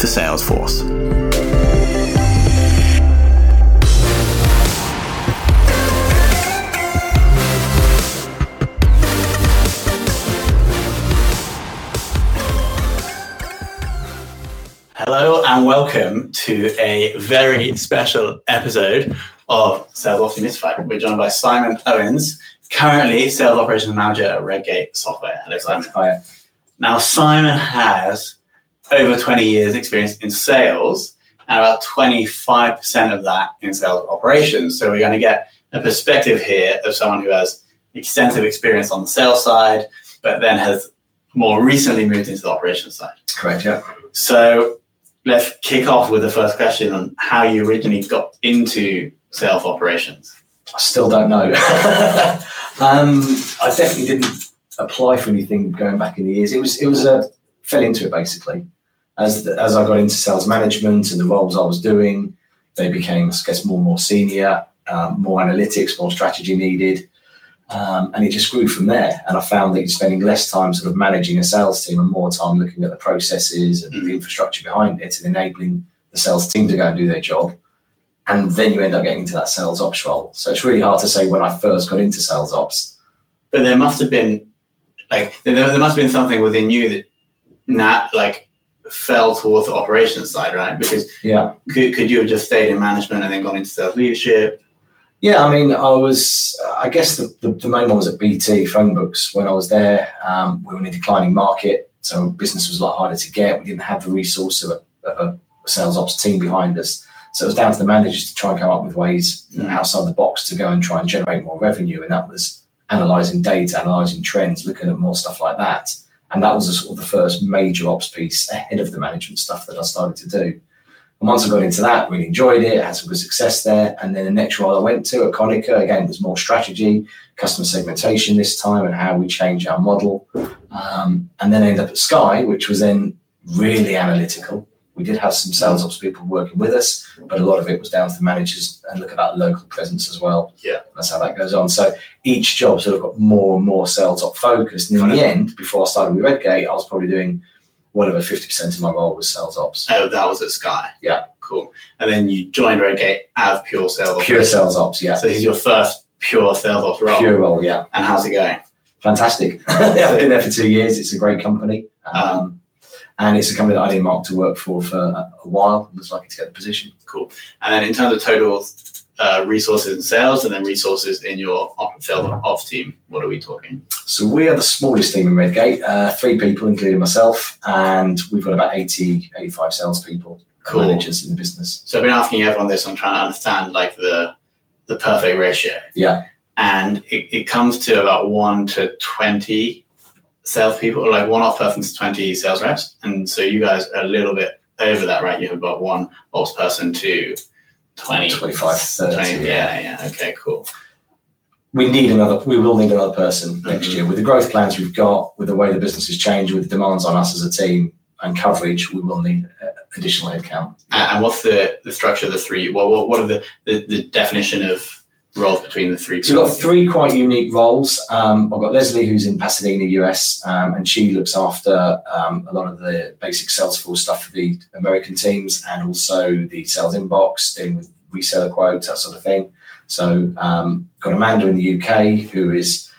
for Salesforce. Hello and welcome to a very special episode of Sales Ops Demystified. We're joined by Simon Owens, currently Sales Operations Manager at Redgate Software. Hello, Simon. Hi. Now, Simon has over 20 years experience in sales and about 25% of that in sales operations. So we're going to get a perspective here of someone who has extensive experience on the sales side, but then has more recently moved into the operations side. Correct, yeah. So let's kick off with the first question on how you originally got into sales operations. I still don't know. um, I definitely didn't apply for anything going back in the years. It was it was a fell into it basically as the, as I got into sales management and the roles I was doing, they became, I guess, more and more senior, um, more analytics, more strategy needed. Um, and it just grew from there. And I found that you're spending less time sort of managing a sales team and more time looking at the processes and the infrastructure behind it and enabling the sales team to go and do their job. And then you end up getting into that sales ops role. So it's really hard to say when I first got into sales ops. But there must have been, like, there, there must have been something within you that, not like, fell towards the operations side, right? Because yeah, could, could you have just stayed in management and then gone into sales leadership? Yeah, I mean, I was, I guess the, the, the main one was at BT phone books when I was there. Um, we were in a declining market, so business was a lot harder to get. We didn't have the resource of a, of a sales ops team behind us. So it was down to the managers to try and come up with ways mm. outside the box to go and try and generate more revenue. And that was analyzing data, analyzing trends, looking at more stuff like that. And that was a, sort of the first major ops piece ahead of the management stuff that I started to do. And once I got into that, really enjoyed it, had some good success there. And then the next role I went to at Konica, again, was more strategy, customer segmentation this time, and how we change our model. Um, and then I ended up at Sky, which was then really analytical. We did have some sales ops people working with us, but a lot of it was down to the managers and look at that local presence as well. Yeah. That's how that goes on. So each job sort of got more and more sales op focused. And in the end, before I started with Redgate, I was probably doing well over 50% of my role was sales ops. Oh, that was at Sky. Yeah. Cool. And then you joined Redgate as pure sales ops. Pure sales ops, yeah. So this is your first pure sales ops role. Pure role, yeah. And how's it going? Fantastic. I've been there for two years. It's a great company. Um, and it's a company that I didn't mark to work for for a, while. I was lucky to get the position. Cool. And then in terms of total uh, resources in sales and then resources in your op- sales and ops team, what are we talking? So we are the smallest team in Redgate, uh, three people, including myself, and we've got about 80, 85 salespeople, cool. managers in the business. So I've been asking everyone this. I'm trying to understand like the the perfect ratio. Yeah. And it, it comes to about one to 20 salespeople, or like one off person to 20 sales reps. And so you guys are a little bit over that, right? You have about one ops person to 20, 25, 30. 20, yeah, yeah. Okay, cool. We need another, we will need another person mm-hmm. next year. With the growth plans we've got, with the way the business has changed, with the demands on us as a team and coverage, we will need uh, additional headcount. And what's the, the structure of the three? What, what, what are the, the, the definition of roles between the three? So we've got three quite unique roles. Um, I've got Leslie, who's in Pasadena, US, um, and she looks after um, a lot of the basic Salesforce stuff for the American teams and also the sales inbox, dealing with reseller quotes, that sort of thing. So um, got Amanda in the UK who is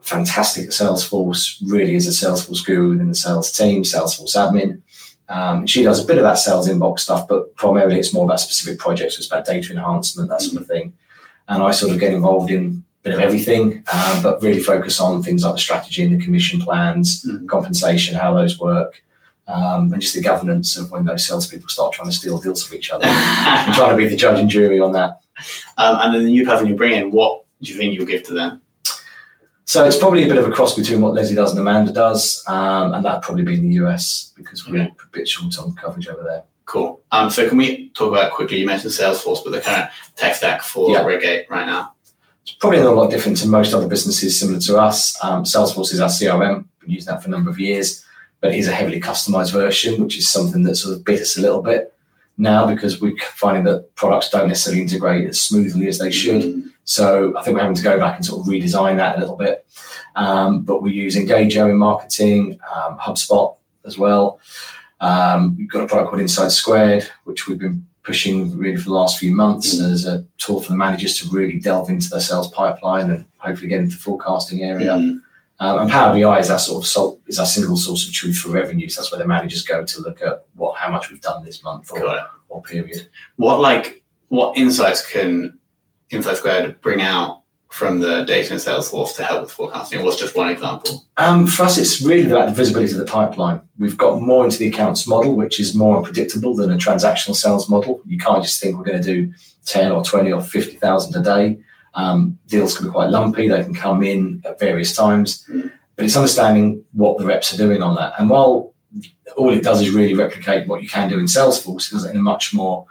fantastic at Salesforce, really is a Salesforce guru within the sales team, Salesforce admin. Um, she does a bit of that sales inbox stuff, but primarily it's more about specific projects. It's about data enhancement, that sort of thing. And I sort of get involved in a bit of everything, um, but really focus on things like the strategy and the commission plans, mm-hmm. compensation, how those work, um, and just the governance of when those salespeople start trying to steal deals from each other. I'm trying to be the judge and jury on that. Um, and then the new person you bring in, what do you think you'll give to them? So it's probably a bit of a cross between what Leslie does and Amanda does, um, and that'd probably be in the US because we're okay. a bit short on coverage over there. Cool. Um, so can we talk about quickly? You mentioned Salesforce, but the kind of tech stack for yeah. Redgate right now. It's probably not a lot different to most other businesses similar to us. Um, Salesforce is our CRM. We've used that for a number of years, but it is a heavily customized version, which is something that sort of bit us a little bit now because we're finding that products don't necessarily integrate as smoothly as they should. Mm-hmm. So I think we're having to go back and sort of redesign that a little bit. Um, but we use Engagio in marketing, um, HubSpot as well. Um, we've got a product called InsightSquared, which we've been pushing really for the last few months mm-hmm. as a tool for the managers to really delve into their sales pipeline and hopefully get into the forecasting area. Mm-hmm. Um, and Power BI is our sort of sol- is our single source of truth for revenues. That's where the managers go to look at what how much we've done this month or, or period. What like what insights can InsightSquared bring out from the data in Salesforce to help with forecasting? What's just one example? Um, for us, it's really about the visibility of the pipeline. We've got more into the accounts model, which is more unpredictable than a transactional sales model. You can't just think we're going to do 10 or 20 or 50,000 a day. Um, deals can be quite lumpy. They can come in at various times, mm. but it's understanding what the reps are doing on that. And while all it does is really replicate what you can do in Salesforce, it does it in a much more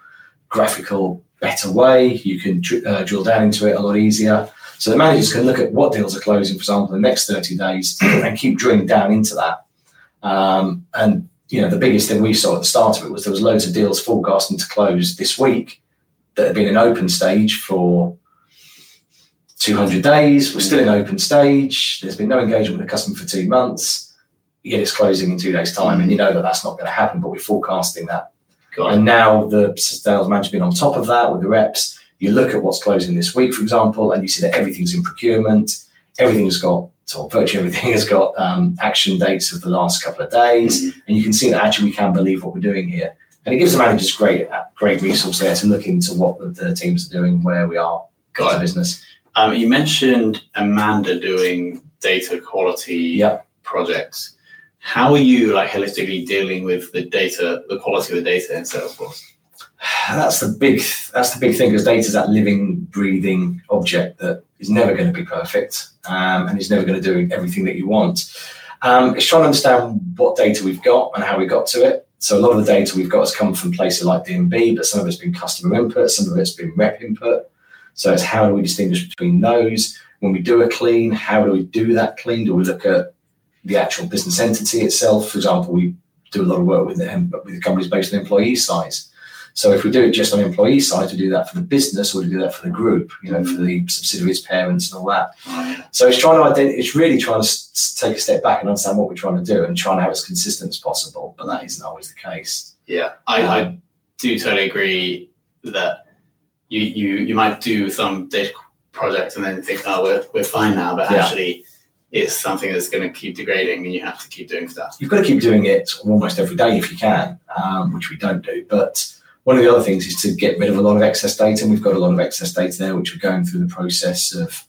graphical, better way. You can uh, drill down into it a lot easier. So the managers can look at what deals are closing, for example, in the next 30 days and keep drilling down into that. Um, and you know, the biggest thing we saw at the start of it was there was loads of deals forecasting to close this week that had been in open stage for 200 days. We're still in open stage. There's been no engagement with the customer for two months. Yet it's closing in two days' time, and you know that that's not going to happen. But we're forecasting that. And now the sales manager's been on top of that with the reps. You look at what's closing this week, for example, and you see that everything's in procurement. Everything has got, or virtually everything has got um, action dates of the last couple of days, mm-hmm. and you can see that actually we can believe what we're doing here. And it gives the managers great, great resource there to look into what the, the teams are doing, where we are got a business. Um, you mentioned Amanda doing data quality yep. projects. How are you like holistically dealing with the data, the quality of the data in Salesforce? That's the big that's the big thing because data is that living, breathing object that is never going to be perfect um, and is never going to do everything that you want. Um, it's trying to understand what data we've got and how we got to it. So a lot of the data we've got has come from places like D&B, but some of it's been customer input, some of it's been rep input. So it's how do we distinguish between those? When we do a clean, how do we do that clean? Do we look at the actual business entity itself? For example, we do a lot of work with them, with companies based on employee size. So if we do it just on the employee side, to do that for the business or to do that for the group, you know, for the subsidiaries, parents, and all that. So it's trying to identify. It's really trying to take a step back and understand what we're trying to do and trying to have as consistent as possible. But that isn't always the case. Yeah, I, um, I do totally agree that you you you might do some data project and then think, oh, we're we're fine now, but yeah. actually it's something that's going to keep degrading and you have to keep doing stuff. You've got to keep doing it almost every day if you can, um, which we don't do. But one of the other things is to get rid of a lot of excess data. And we've got a lot of excess data there, which we're going through the process of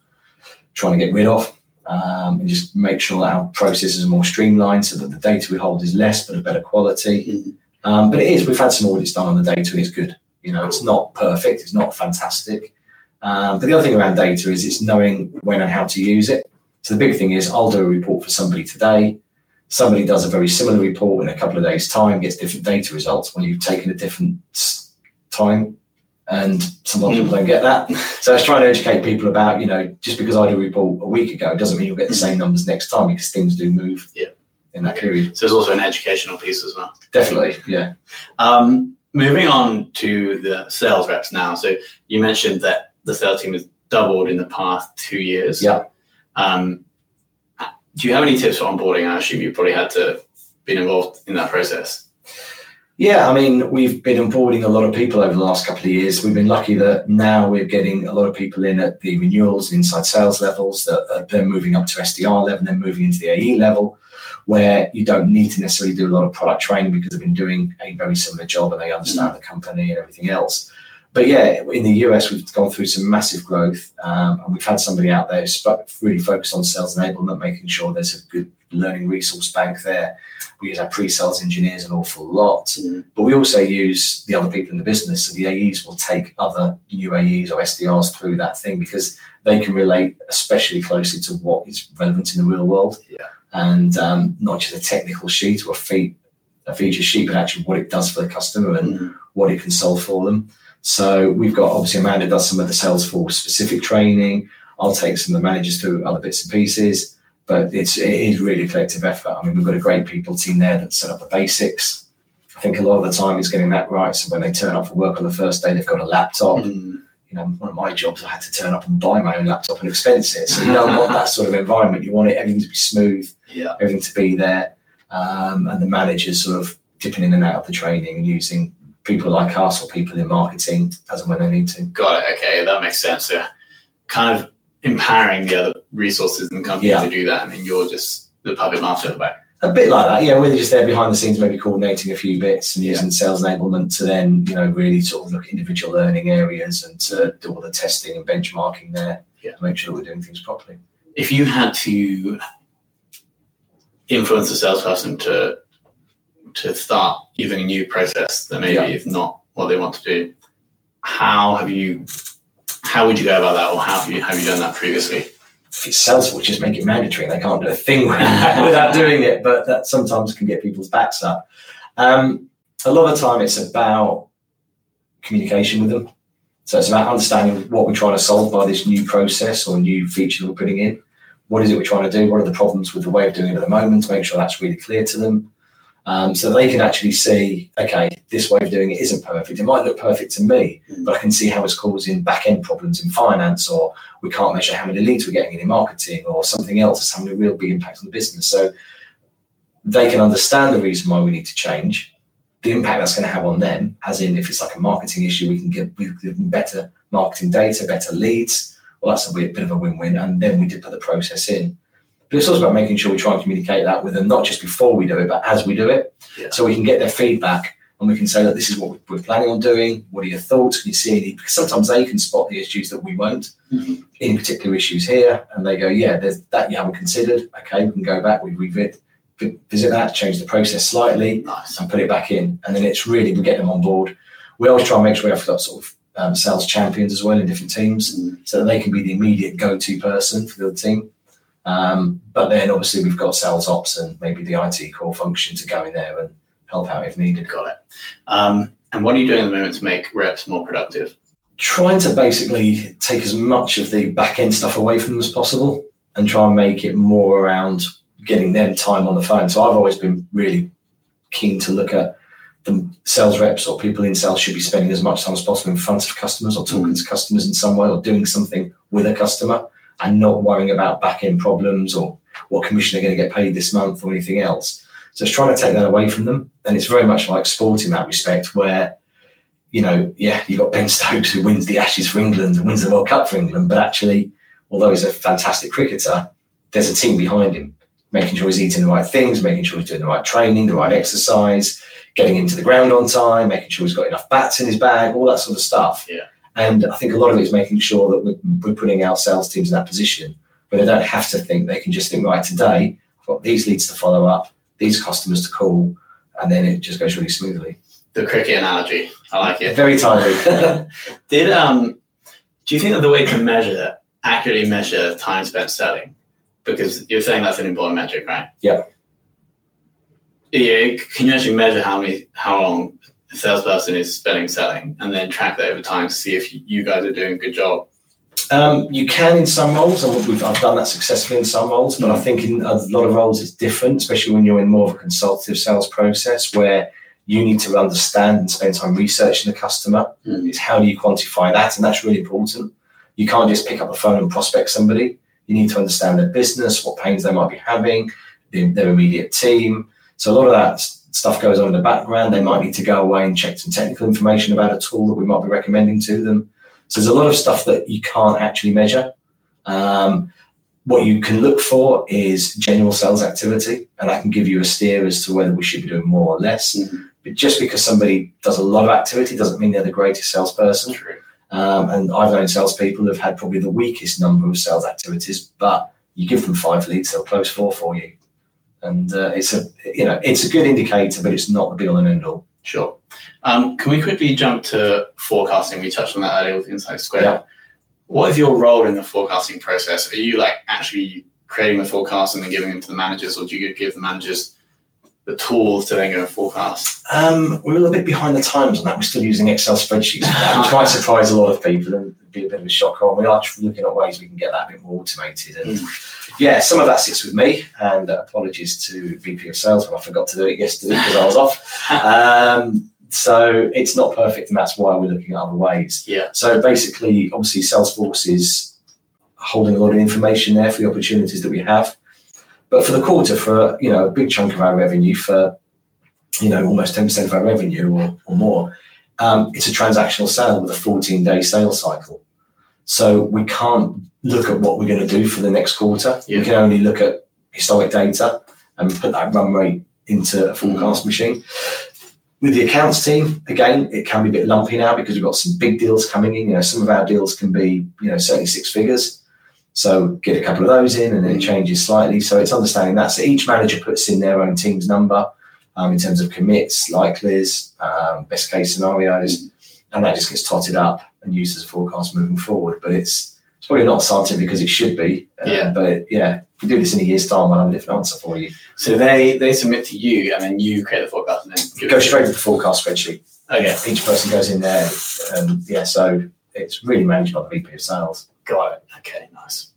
trying to get rid of um, and just make sure that our processes are more streamlined so that the data we hold is less but of better quality. Mm-hmm. Um, but it is, we've had some audits done on the data and it's good. You know, it's not perfect, it's not fantastic. Um, but the other thing around data is it's knowing when and how to use it. So the big thing is I'll do a report for somebody today. Somebody does a very similar report in a couple of days' time, gets different data results when you've taken a different time. And sometimes people don't get that. So I was trying to educate people about, you know, just because I do a report a week ago doesn't mean you'll get the same numbers next time because things do move yeah. in that period. So there's also an educational piece as well. Definitely, yeah. Um, moving on to the sales reps now. So you mentioned that the sales team has doubled in the past two years. Yeah. Um, do you have any tips for onboarding? I assume you probably had to be involved in that process. Yeah, I mean, we've been onboarding a lot of people over the last couple of years. We've been lucky that now we're getting a lot of people in at the renewals inside sales levels that are, they're moving up to SDR level and then moving into the AE level, where you don't need to necessarily do a lot of product training because they've been doing a very similar job and they understand mm. the company and everything else. But yeah, in the US, we've gone through some massive growth, um, and we've had somebody out there who's really focused on sales enablement, making sure there's a good learning resource bank there. We use our pre-sales engineers an awful lot, mm. but we also use the other people in the business. So the AEs will take other new AEs or SDRs through that thing because they can relate especially closely to what is relevant in the real world. Yeah. And um, not just a technical sheet or a, fee- a feature sheet, but actually what it does for the customer and mm. what it can solve for them. So we've got obviously Amanda does some of the Salesforce specific training. I'll take some of the managers through other bits and pieces but it's it is really a collective effort. I mean, we've got a great people team there that set up the basics. I think a lot of the time is getting that right. So when they turn up for work on the first day, they've got a laptop. Mm. You know, one of my jobs, I had to turn up and buy my own laptop and expense it. So you don't want that sort of environment. You want it everything to be smooth, yeah. everything to be there, um, and the managers sort of dipping in and out of the training and using people like us or people in marketing as and when they need to. Got it. Okay, that makes sense. Yeah, kind of empowering the other resources in the company yeah. to do that, and then you're just the puppet master at the back. A bit like that, yeah. We're just there behind the scenes, maybe coordinating a few bits and using yeah. sales enablement to then, you know, really sort of look at individual learning areas and to do all the testing and benchmarking there yeah. to make sure we're doing things properly. If you had to influence a salesperson to to start using a new process that maybe yeah. is not what they want to do, how have you how would you go about that, or how have you have you done that previously? If it's Salesforce, just make it mandatory. They can't do a thing without doing it, but that sometimes can get people's backs up. Um, a lot of the time, it's about communication with them. So it's about understanding what we're trying to solve by this new process or new feature that we're putting in. What is it we're trying to do? What are the problems with the way of doing it at the moment? To make sure that's really clear to them. Um, so they can actually see, okay, this way of doing it isn't perfect. It might look perfect to me, mm. but I can see how it's causing back end problems in finance, or we can't measure how many leads we're getting in marketing, or something else that's having a real big impact on the business. So they can understand the reason why we need to change, the impact that's going to have on them, as in if it's like a marketing issue, we can give, we give them better marketing data, better leads. Well, that's a bit of a win win. And then we did put the process in. But it's also about making sure we try and communicate that with them, not just before we do it, but as we do it. Yeah. So we can get their feedback and we can say that this is what we're planning on doing. What are your thoughts? Can you see any? Because sometimes they can spot the issues that we won't, mm-hmm. in particular issues here, and they go, "Yeah, there's that you haven't considered. Okay, we can go back, we revisit, visit that, change the process slightly, nice. and put it back in, and then it's really we get them on board. We always try and make sure we have got sort of um, sales champions as well in different teams, mm-hmm. so that they can be the immediate go-to person for the other team. Um, but then obviously we've got sales ops and maybe the IT core function to go in there and help out if needed. Got it. Um, and what are you doing at the moment to make reps more productive? Trying to basically take as much of the back end stuff away from them as possible and try and make it more around getting them time on the phone. So I've always been really keen to look at the sales reps or people in sales should be spending as much time as possible in front of customers or talking mm. to customers in some way or doing something with a customer and not worrying about back end problems or what commission they're going to get paid this month or anything else. So it's trying to take that away from them. And it's very much like sport in that respect, where, you know, yeah, you've got Ben Stokes who wins the Ashes for England and wins the World Cup for England. But actually, although he's a fantastic cricketer, there's a team behind him, making sure he's eating the right things, making sure he's doing the right training, the right exercise, getting into the ground on time, making sure he's got enough bats in his bag, all that sort of stuff. Yeah. And I think a lot of it is making sure that we're, we're putting our sales teams in that position where they don't have to think, they can just think, right, today I've got these leads to follow up, these customers to call, and then it just goes really smoothly. The cricket analogy, I like it. Very timely. Did um, do you think that the way to measure accurately measure time spent selling, because you're saying that's an important metric, right? Yeah. Yeah. Can you actually measure how many how long the salesperson is spending selling, and then track that over time to see if you guys are doing a good job? Um, you can in some roles, and we've, I've done that successfully in some roles, but I think in a lot of roles it's different, especially when you're in more of a consultative sales process where you need to understand and spend time researching the customer. Mm. It's how do you quantify that, and that's really important. You can't just pick up a phone and prospect somebody. You need to understand their business, what pains they might be having, their, their immediate team. So a lot of that stuff goes on in the background. They might need to go away and check some technical information about a tool that we might be recommending to them. So there's a lot of stuff that you can't actually measure. Um, what you can look for is general sales activity, and I can give you a steer as to whether we should be doing more or less. Mm-hmm. But just because somebody does a lot of activity doesn't mean they're the greatest salesperson. True. Um, and I've known salespeople who've had probably the weakest number of sales activities, but you give them five leads, they'll close four for you. And uh, it's a you know it's a good indicator, but it's not the be all and end all. Sure. Um, can we quickly jump to forecasting? We touched on that earlier with Insight Square. Yeah. What is your role in the forecasting process? Are you like actually creating the forecast and then giving them to the managers, or do you give the managers the tools to then go and forecast? Um, we're a little bit behind the times on that. We're still using Excel spreadsheets, which might surprise a lot of people and be a bit of a shock. On we are looking at ways we can get that a bit more automated. And yeah, some of that sits with me. And uh, apologies to VP of Sales when I forgot to do it yesterday because I was off. Um, so it's not perfect, and that's why we're looking at other ways. Yeah. So basically, obviously, Salesforce is holding a lot of information there for the opportunities that we have. But for the quarter, for you know a big chunk of our revenue, for you know almost ten percent of our revenue or, or more, um, it's a transactional sale with a fourteen day sales cycle. So we can't look at what we're going to do for the next quarter. Yeah. We can only look at historic data and put that run rate into a forecast machine. With the accounts team, again, it can be a bit lumpy now because we've got some big deals coming in. You know, some of our deals can be, you know, certainly six figures. So get a couple of those in and then it changes slightly. So it's understanding that. So each manager puts in their own team's number um, in terms of commits, likelies, um, best case scenarios, and that just gets totted up and used as a forecast moving forward. But it's, it's probably not scientific because it should be. Uh, Yeah. But yeah, if we do this in a year's time, I'll have a different answer for you. So they they submit to you, and then you create the forecast, and then Go straight to the forecast spreadsheet. Okay, Each person goes in there, and yeah, so it's really managed by the VP of Sales. Got it. Okay, nice.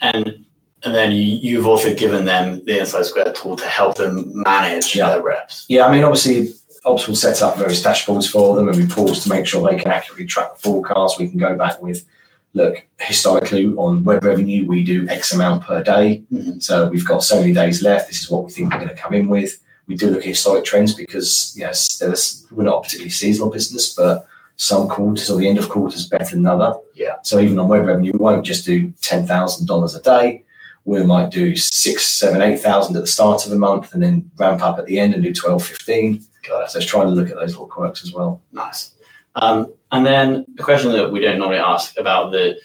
And and then you, you've also given them the Insight Square tool to help them manage Yeah. their reps. Yeah, I mean, obviously, Ops will set up various dashboards for them and reports to make sure they can accurately track the forecast. We can go back with, look, historically on web revenue, we do X amount per day. Mhm. So we've got so many days left. This is what we think we're going to come in with. We do look at historic trends because, yes, there's, we're not a particularly seasonal business, but some quarters or the end of quarters better than other. Yeah. So even on web revenue, we won't just do $10,000 a day. We might do six, seven, eight thousand at the start of the month and then ramp up at the end and do 12, 15. Got it. So it's trying to look at those little quirks as well. Nice. Um, and then a question that we don't normally ask about the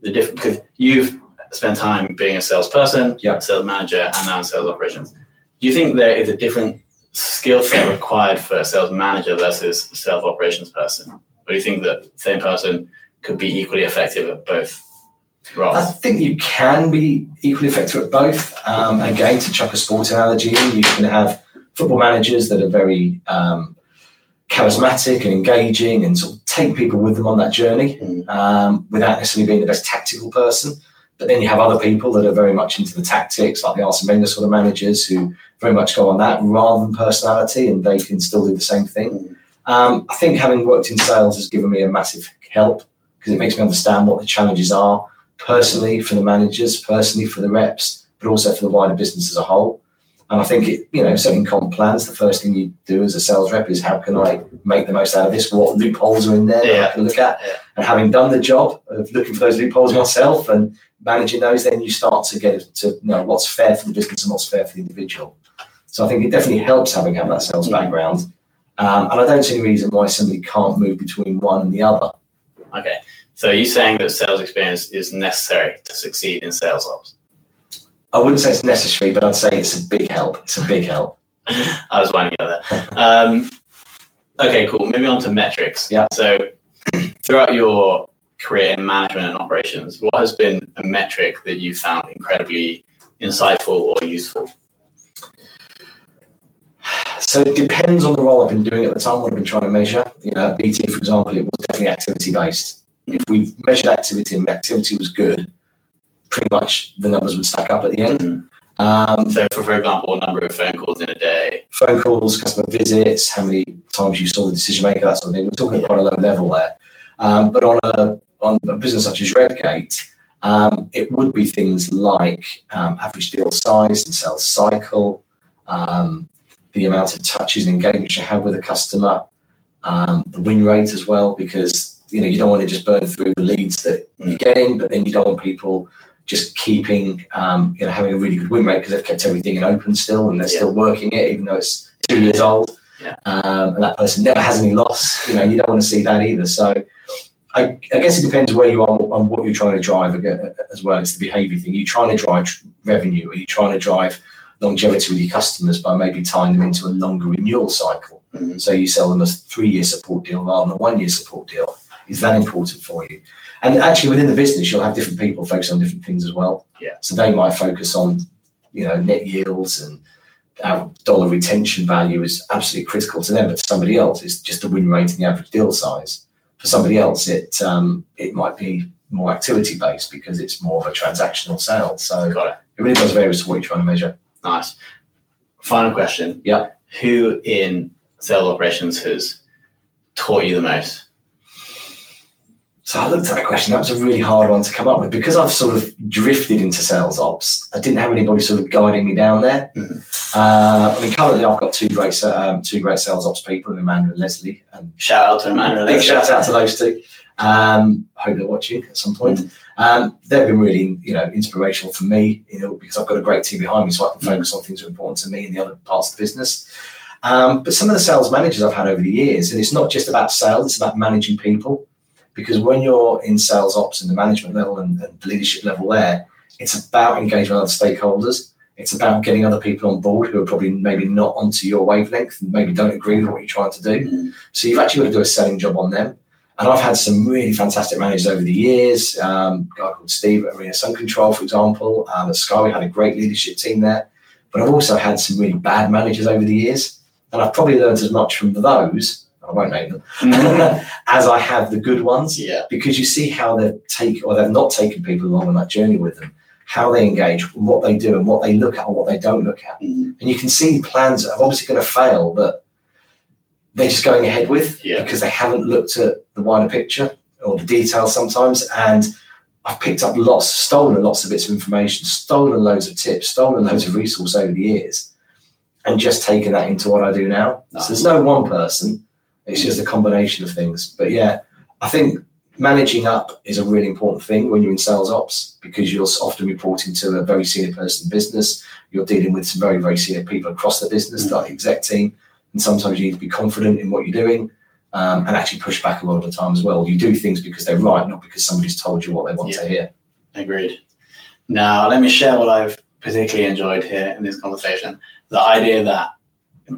the different because you've spent time being a salesperson, Yeah. sales manager, and now in sales operations. Do you think there is a different skill set required for a sales manager versus a sales operations person? Or do you think that the same person could be equally effective at both I think you can be equally effective at both. Um, again, to chuck a sports analogy you can have football managers that are very um, charismatic and engaging and sort of take people with them on that journey Mm. um, without necessarily being the best tactical person. But then you have other people that are very much into the tactics, like the Arsene Wenger sort of managers who very much go on that rather than personality, and they can still do the same thing. Um, I think having worked in sales has given me a massive help because it makes me understand what the challenges are personally for the managers, personally for the reps, but also for the wider business as a whole. And I think it, you know, setting comp plans, the first thing you do as a sales rep is how can I make the most out of this? What loopholes are in there that Yeah. I can look at? Yeah. And having done the job of looking for those loopholes myself and managing those, then you start to get to know what's fair for the business and what's fair for the individual. So I think it definitely helps having had that sales background. Um, and I don't see any reason why somebody can't move between one and the other. Okay. So are you saying that sales experience is necessary to succeed in sales ops? I wouldn't say it's necessary, but I'd say it's a big help. It's a big help. I was winding up there. Um, okay, cool. Moving on to metrics. Yeah. So, throughout your career in management and operations, what has been a metric that you found incredibly insightful or useful? So it depends on the role I've been doing at the time, what I've been trying to measure. You know, BT, for example, it was definitely activity based. If we measured activity and the activity was good, pretty much the numbers would stack up at the end. Um, So, for, for example, number of phone calls in a day. phone calls, customer visits, how many times you saw the decision maker, that sort of thing. We're talking at quite a low level there. Um, but on a on a business such as Redgate, um, it would be things like um, average deal size and sales cycle, um, the amount of touches and engagement you have with a customer, um, the win rate as well, because you know you don't want to just burn through the leads that you're getting, but then you don't want people just keeping um, you know having a really good win rate because they've kept everything in open still and they're yeah. still working it even though it's two years old. Yeah. Um, and that person never has any loss. You know, you don't want to see that either. So I, I, guess it depends where you are on what you're trying to drive as well. It's the behaviour thing. Are you trying to drive revenue? Are you trying to drive longevity with your customers by maybe tying them into a longer renewal cycle? Mm-hmm. So you sell them a three-year support deal rather than a one-year support deal. Is that important for you? And actually, within the business, you'll have different people focus on different things as well. Yeah. So they might focus on, you know, net yields and our dollar retention value is absolutely critical to them. But to somebody else, it's just the win rate and the average deal size for somebody else, it um, it might be more activity based because it's more of a transactional sale. So Got it. it really does vary as to what you're trying to measure. Nice. Final question. Yeah. Who in sales operations has taught you the most? So I looked at that question. That was a really hard one to come up with because I've sort of drifted into sales ops. I didn't have anybody sort of guiding me down there. Mm-hmm. Uh, I mean, currently I've got two great um, two great sales ops people, Amanda and Leslie. And shout out to Amanda. Big shout out to those two. Um, hope they're watching at some point. Mm-hmm. Um, they've been really, you know, inspirational for me, you know, because I've got a great team behind me, so I can focus on things that are important to me and the other parts of the business. Um, but some of the sales managers I've had over the years, and it's not just about sales; it's about managing people because when you're in sales ops and the management level and, and the leadership level there, it's about engaging with other stakeholders. It's about getting other people on board who are probably maybe not onto your wavelength and maybe don't agree with what you're trying to do. Mm-hmm. So you've actually got to do a selling job on them. And I've had some really fantastic managers over the years. Um, a guy called Steve at Arena Sun Control, for example. Um, at Sky, we had a great leadership team there. But I've also had some really bad managers over the years. And I've probably learned as much from those I won't name them, mm-hmm. as I have the good ones. Yeah. Because you see how they've taken or they've not taken people along on that journey with them, how they engage, what they do, and what they look at and what they don't look at. Mm-hmm. And you can see plans that are obviously going to fail, but they're just going ahead with yeah. because they haven't looked at the wider picture or the details sometimes. And I've picked up lots, stolen lots of bits of information, stolen loads of tips, stolen loads of resource over the years, and just taken that into what I do now. Nice. So there's no one person it's just a combination of things. But yeah, I think managing up is a really important thing when you're in sales ops because you're often reporting to a very senior person in business. You're dealing with some very, very senior people across the business, mm-hmm. like the exec team. And sometimes you need to be confident in what you're doing um, and actually push back a lot of the time as well. You do things because they're right, not because somebody's told you what they want yeah. to hear. Agreed. Now, let me share what I've particularly enjoyed here in this conversation. The idea that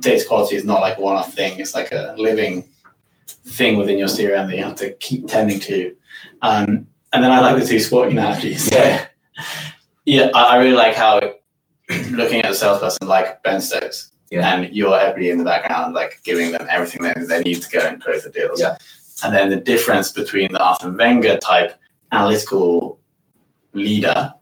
data quality is not like a one-off thing. It's like a living thing within your CRM that you have to keep tending to. Um, and then I like the two sport analogies. Yeah, yeah, I, I, really like how looking at a salesperson like Ben Stokes, and you're everybody in the background, like giving them everything that they need to go and close the deals. Yeah. And then the difference between the Arsene Wenger type analytical leader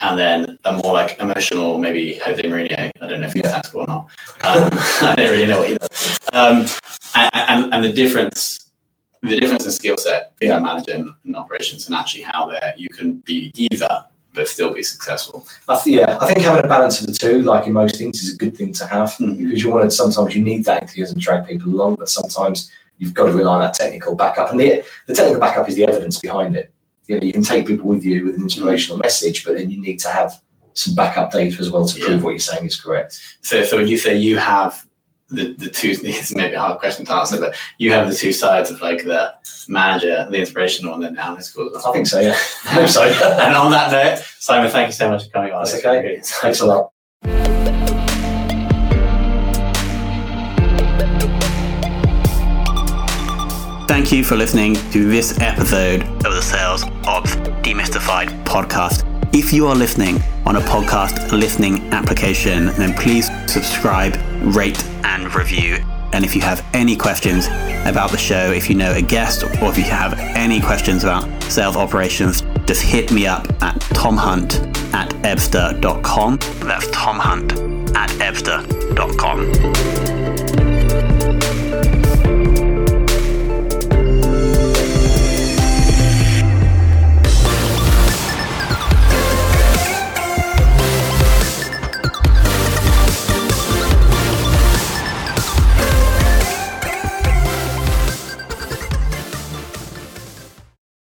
and then a more like emotional, maybe Jose Mourinho. I don't know if he's yeah. or not. Um, I don't really know either. Um, and, and, and, the difference, the difference in skill set being yeah. a manager in, operations and actually how there you can be either but still be successful. I th- yeah, I think having a balance of the two, like in most things, is a good thing to have mm-hmm. because you want to. Sometimes you need that enthusiasm to drag people along, but sometimes you've got to rely on that technical backup, and the the technical backup is the evidence behind it you know, you can take people with you with an inspirational message, but then you need to have some backup data as well to prove what you're saying is correct. So, so when you say you have the, the two, it's maybe a hard question to answer, but you have the two sides of like the manager, the inspirational, and then the analytical. I think so, yeah. I hope so. and on that note, Simon, thank you so much for coming on. That's okay. Thanks a lot. Thank you for listening to this episode of the Sales Ops Demystified podcast. If you are listening on a podcast listening application, then please subscribe, rate, and review. And if you have any questions about the show, if you know a guest, or if you have any questions about sales operations, just hit me up at tomhunt at ebsta.com. That's tomhunt at ebsta.com.